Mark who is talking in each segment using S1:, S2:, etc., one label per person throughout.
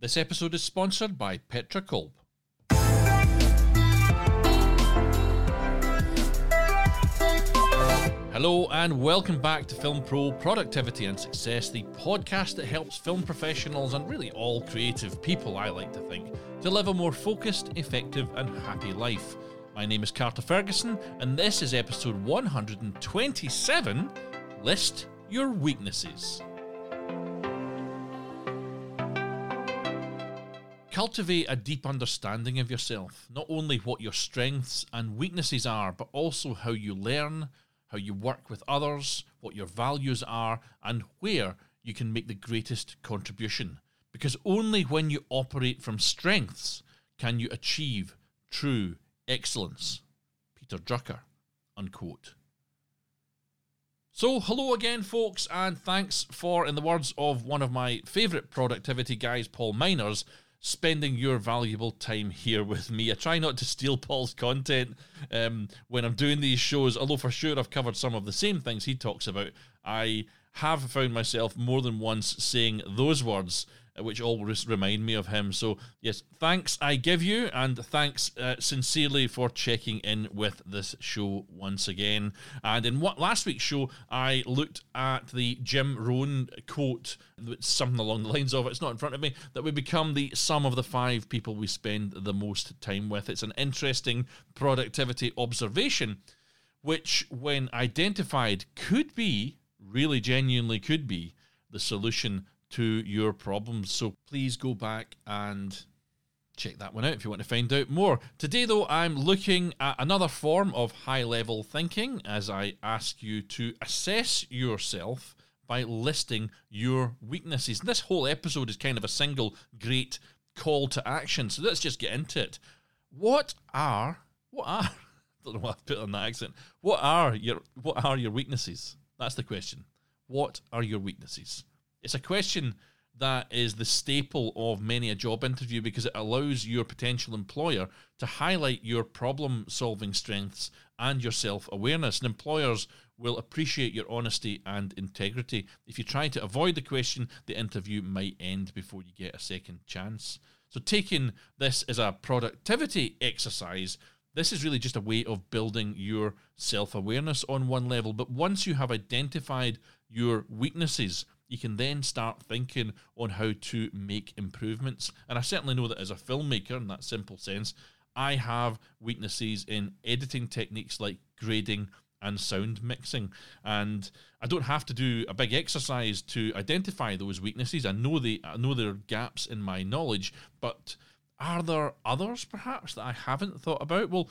S1: This episode is sponsored by Petra Kolb. Hello and welcome back to Film Pro Productivity and Success, the podcast that helps film professionals and really all creative people, I like to think, to live a more focused, effective, and happy life. My name is Carter Ferguson, and this is episode 127 List Your Weaknesses. Cultivate a deep understanding of yourself, not only what your strengths and weaknesses are, but also how you learn, how you work with others, what your values are, and where you can make the greatest contribution. Because only when you operate from strengths can you achieve true excellence. Peter Drucker. Unquote. So, hello again, folks, and thanks for, in the words of one of my favourite productivity guys, Paul Minors, spending your valuable time here with me. I try not to steal Paul's content um, when I'm doing these shows, although for sure I've covered some of the same things he talks about. I have found myself more than once saying those words which always remind me of him. So, yes, thanks I give you, and thanks uh, sincerely for checking in with this show once again. And in what last week's show, I looked at the Jim Rohn quote, something along the lines of it's not in front of me, that we become the sum of the five people we spend the most time with. It's an interesting productivity observation, which, when identified, could be really genuinely could be the solution to your problems. So please go back and check that one out if you want to find out more. Today, though, I'm looking at another form of high level thinking as I ask you to assess yourself by listing your weaknesses. This whole episode is kind of a single great call to action. So let's just get into it. What are what are I don't know what I put on that accent. What are your what are your weaknesses? That's the question. What are your weaknesses? It's a question that is the staple of many a job interview because it allows your potential employer to highlight your problem solving strengths and your self awareness. And employers will appreciate your honesty and integrity. If you try to avoid the question, the interview might end before you get a second chance. So, taking this as a productivity exercise, this is really just a way of building your self awareness on one level. But once you have identified your weaknesses, you can then start thinking on how to make improvements. And I certainly know that as a filmmaker, in that simple sense, I have weaknesses in editing techniques like grading and sound mixing. And I don't have to do a big exercise to identify those weaknesses. I know they I know there are gaps in my knowledge, but are there others perhaps that I haven't thought about? Well,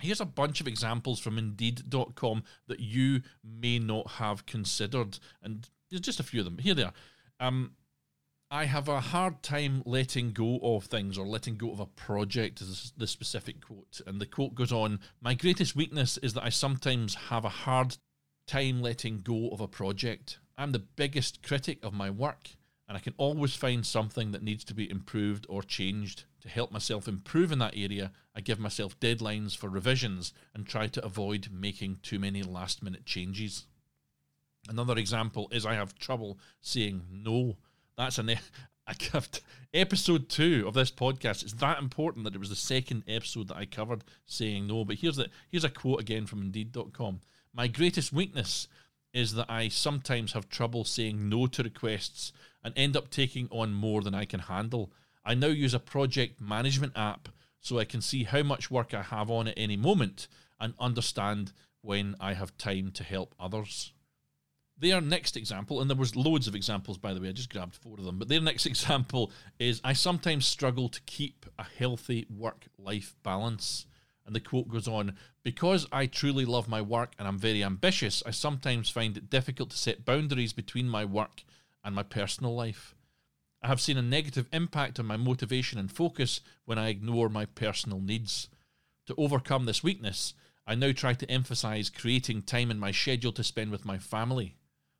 S1: here's a bunch of examples from indeed.com that you may not have considered. And there's just a few of them. Here they are. Um, I have a hard time letting go of things or letting go of a project, is the specific quote. And the quote goes on My greatest weakness is that I sometimes have a hard time letting go of a project. I'm the biggest critic of my work, and I can always find something that needs to be improved or changed. To help myself improve in that area, I give myself deadlines for revisions and try to avoid making too many last minute changes. Another example is I have trouble saying no. That's an I kept episode two of this podcast. It's that important that it was the second episode that I covered saying no. But here's the here's a quote again from Indeed.com. My greatest weakness is that I sometimes have trouble saying no to requests and end up taking on more than I can handle. I now use a project management app so I can see how much work I have on at any moment and understand when I have time to help others. Their next example, and there was loads of examples by the way, I just grabbed four of them, but their next example is I sometimes struggle to keep a healthy work life balance. And the quote goes on Because I truly love my work and I'm very ambitious, I sometimes find it difficult to set boundaries between my work and my personal life. I have seen a negative impact on my motivation and focus when I ignore my personal needs. To overcome this weakness, I now try to emphasize creating time in my schedule to spend with my family.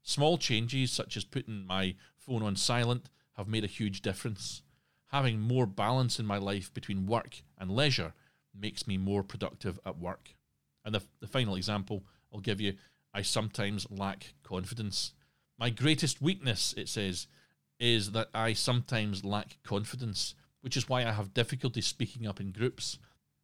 S1: Small changes, such as putting my phone on silent, have made a huge difference. Having more balance in my life between work and leisure makes me more productive at work. And the, the final example I'll give you I sometimes lack confidence. My greatest weakness, it says, is that I sometimes lack confidence, which is why I have difficulty speaking up in groups.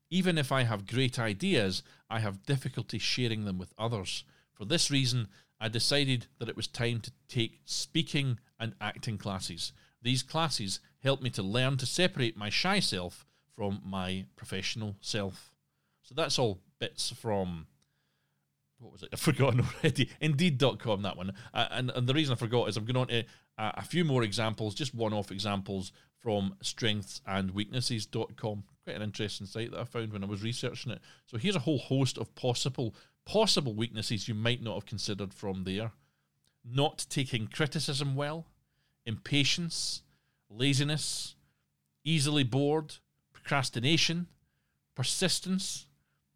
S1: Even if I have great ideas, I have difficulty sharing them with others. For this reason, I decided that it was time to take speaking and acting classes. These classes helped me to learn to separate my shy self from my professional self. So that's all bits from what was it? I've forgotten already. Indeed.com, that one. Uh, and, and the reason I forgot is I'm going on to uh, a few more examples, just one off examples from strengthsandweaknesses.com. Quite an interesting site that I found when I was researching it. So here's a whole host of possible possible weaknesses you might not have considered from there. Not taking criticism well, impatience, laziness, easily bored, procrastination, persistence,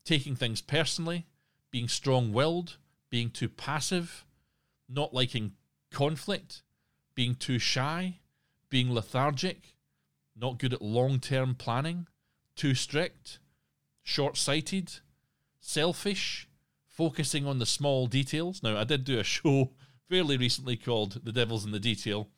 S1: taking things personally, being strong willed, being too passive, not liking conflict, being too shy, being lethargic, not good at long term planning, too strict, short sighted, selfish, focusing on the small details. Now, I did do a show fairly recently called The Devil's in the Detail,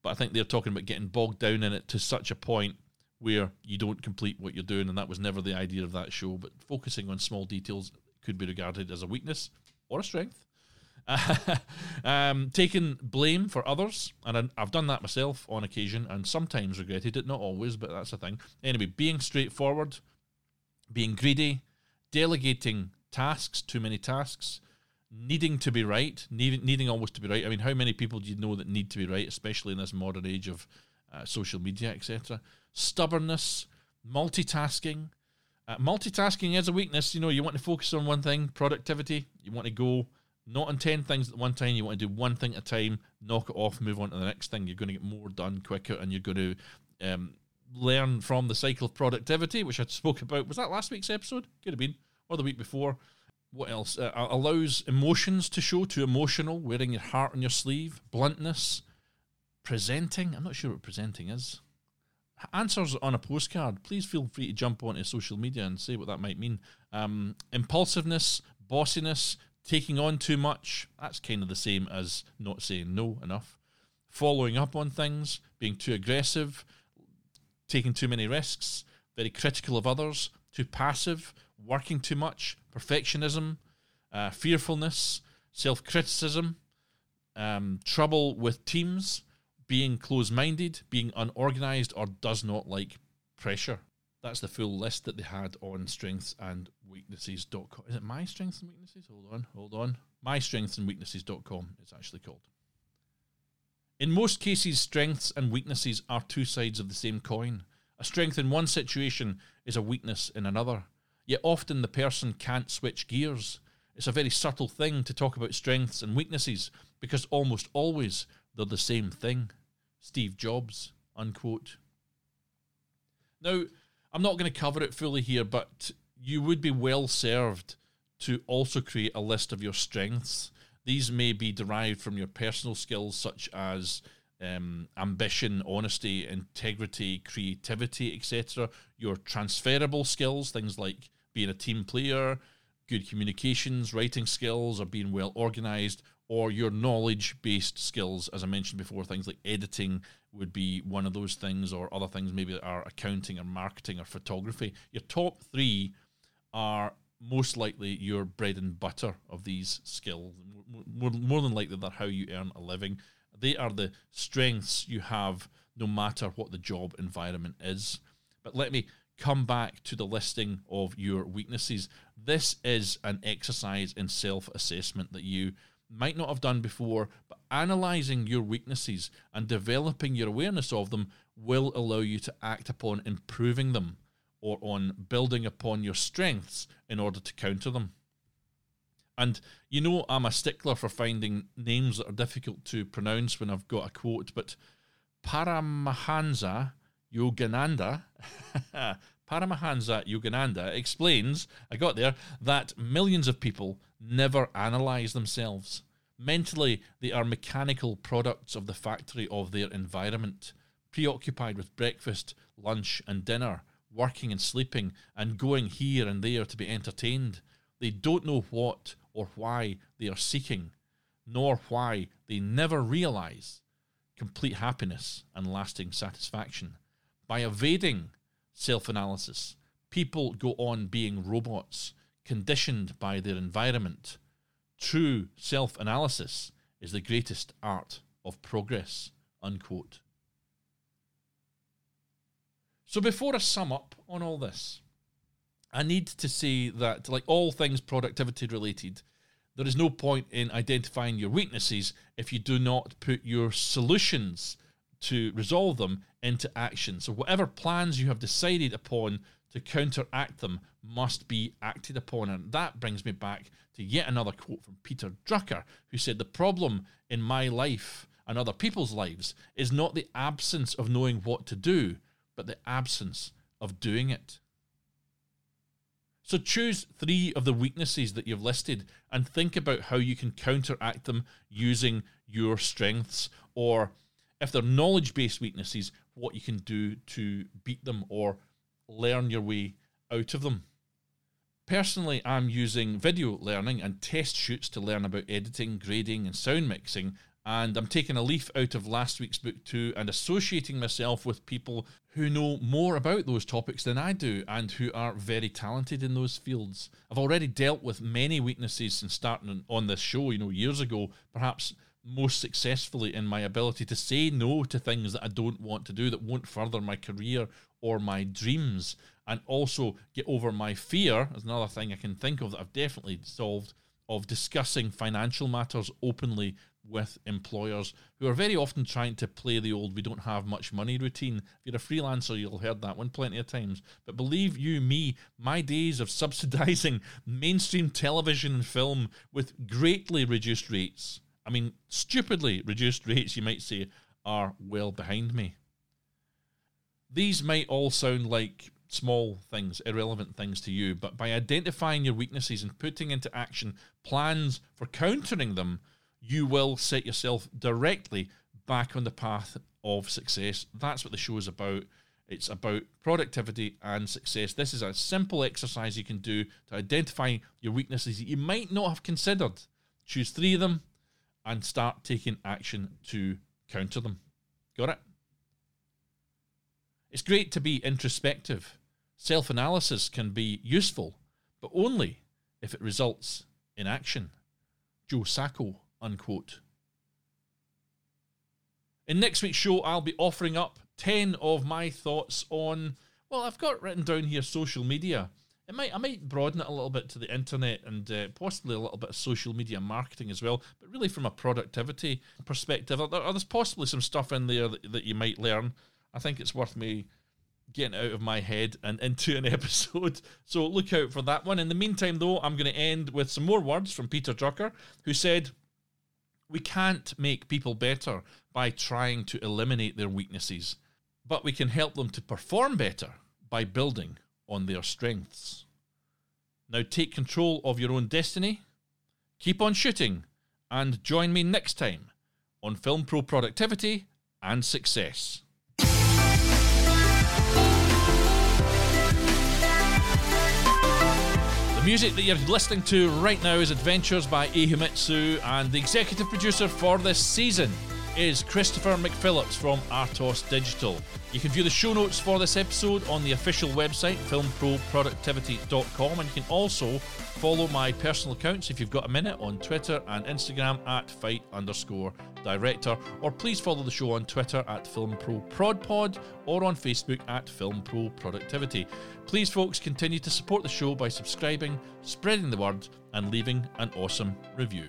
S1: but I think they're talking about getting bogged down in it to such a point where you don't complete what you're doing, and that was never the idea of that show. But focusing on small details could be regarded as a weakness or a strength. um, taking blame for others, and I've done that myself on occasion, and sometimes regretted it. Not always, but that's a thing. Anyway, being straightforward, being greedy, delegating tasks, too many tasks, needing to be right, needing, needing always to be right. I mean, how many people do you know that need to be right, especially in this modern age of uh, social media, etc.? Stubbornness, multitasking. Uh, multitasking is a weakness. You know, you want to focus on one thing, productivity. You want to go not on 10 things at one time. You want to do one thing at a time, knock it off, move on to the next thing. You're going to get more done quicker and you're going to um, learn from the cycle of productivity, which I spoke about. Was that last week's episode? Could have been. Or the week before. What else? Uh, allows emotions to show, too emotional, wearing your heart on your sleeve, bluntness, presenting. I'm not sure what presenting is. Answers on a postcard. Please feel free to jump onto social media and say what that might mean. Um, impulsiveness, bossiness, taking on too much. That's kind of the same as not saying no enough. Following up on things, being too aggressive, taking too many risks, very critical of others, too passive, working too much, perfectionism, uh, fearfulness, self criticism, um, trouble with teams, being close minded, being unorganized, or does not like pressure. That's the full list that they had on strengths and weaknesses.com. Is it my strengths and weaknesses? Hold on, hold on. My strengths and weaknesses.com it's actually called. In most cases, strengths and weaknesses are two sides of the same coin. A strength in one situation is a weakness in another. Yet often the person can't switch gears. It's a very subtle thing to talk about strengths and weaknesses because almost always they're the same thing. Steve Jobs, unquote. Now, I'm not going to cover it fully here, but you would be well served to also create a list of your strengths. These may be derived from your personal skills, such as um, ambition, honesty, integrity, creativity, etc. Your transferable skills, things like being a team player, good communications, writing skills, or being well organized, or your knowledge based skills, as I mentioned before, things like editing would be one of those things, or other things maybe are accounting or marketing or photography. Your top three are most likely your bread and butter of these skills. More, more than likely, they're how you earn a living. They are the strengths you have no matter what the job environment is. But let me come back to the listing of your weaknesses. This is an exercise in self assessment that you might not have done before, but analyzing your weaknesses and developing your awareness of them will allow you to act upon improving them or on building upon your strengths in order to counter them. And you know, I'm a stickler for finding names that are difficult to pronounce when I've got a quote, but Paramahansa Yogananda, Paramahansa Yogananda explains, I got there, that millions of people never analyze themselves. Mentally, they are mechanical products of the factory of their environment, preoccupied with breakfast, lunch, and dinner, working and sleeping, and going here and there to be entertained. They don't know what or why they are seeking, nor why they never realize complete happiness and lasting satisfaction. By evading self analysis, people go on being robots, conditioned by their environment. True self analysis is the greatest art of progress. Unquote. So, before I sum up on all this, I need to say that, like all things productivity related, there is no point in identifying your weaknesses if you do not put your solutions to resolve them into action. So, whatever plans you have decided upon to counteract them must be acted upon. And that brings me back to yet another quote from Peter Drucker, who said, The problem in my life and other people's lives is not the absence of knowing what to do, but the absence of doing it. So choose three of the weaknesses that you've listed and think about how you can counteract them using your strengths, or if they're knowledge based weaknesses, what you can do to beat them or learn your way out of them. Personally, I'm using video learning and test shoots to learn about editing, grading, and sound mixing and I'm taking a leaf out of last week's book too and associating myself with people who know more about those topics than I do and who are very talented in those fields. I've already dealt with many weaknesses since starting on this show, you know, years ago, perhaps most successfully in my ability to say no to things that I don't want to do that won't further my career or my dreams, and also get over my fear. There's another thing I can think of that I've definitely solved of discussing financial matters openly with employers who are very often trying to play the old we don't have much money routine. If you're a freelancer, you'll heard that one plenty of times. But believe you me, my days of subsidizing mainstream television and film with greatly reduced rates, I mean, stupidly reduced rates, you might say, are well behind me. These might all sound like small things, irrelevant things to you, but by identifying your weaknesses and putting into action plans for countering them, you will set yourself directly back on the path of success. That's what the show is about. It's about productivity and success. This is a simple exercise you can do to identify your weaknesses that you might not have considered. Choose three of them and start taking action to counter them. Got it? It's great to be introspective. Self analysis can be useful, but only if it results in action. Joe Sacco Unquote. In next week's show, I'll be offering up 10 of my thoughts on, well, I've got written down here social media. It might I might broaden it a little bit to the internet and uh, possibly a little bit of social media marketing as well, but really from a productivity perspective. There, there's possibly some stuff in there that, that you might learn. I think it's worth me getting out of my head and into an episode. So look out for that one. In the meantime, though, I'm going to end with some more words from Peter Drucker, who said, we can't make people better by trying to eliminate their weaknesses, but we can help them to perform better by building on their strengths. Now take control of your own destiny, keep on shooting, and join me next time on Film Pro Productivity and Success. The music that you're listening to right now is Adventures by A Himitsu, and the executive producer for this season is Christopher McPhillips from Artos Digital. You can view the show notes for this episode on the official website, filmproproductivity.com, and you can also follow my personal accounts if you've got a minute on Twitter and Instagram at fight underscore director, or please follow the show on Twitter at filmproprodpod or on Facebook at filmproproductivity. Please, folks, continue to support the show by subscribing, spreading the word, and leaving an awesome review.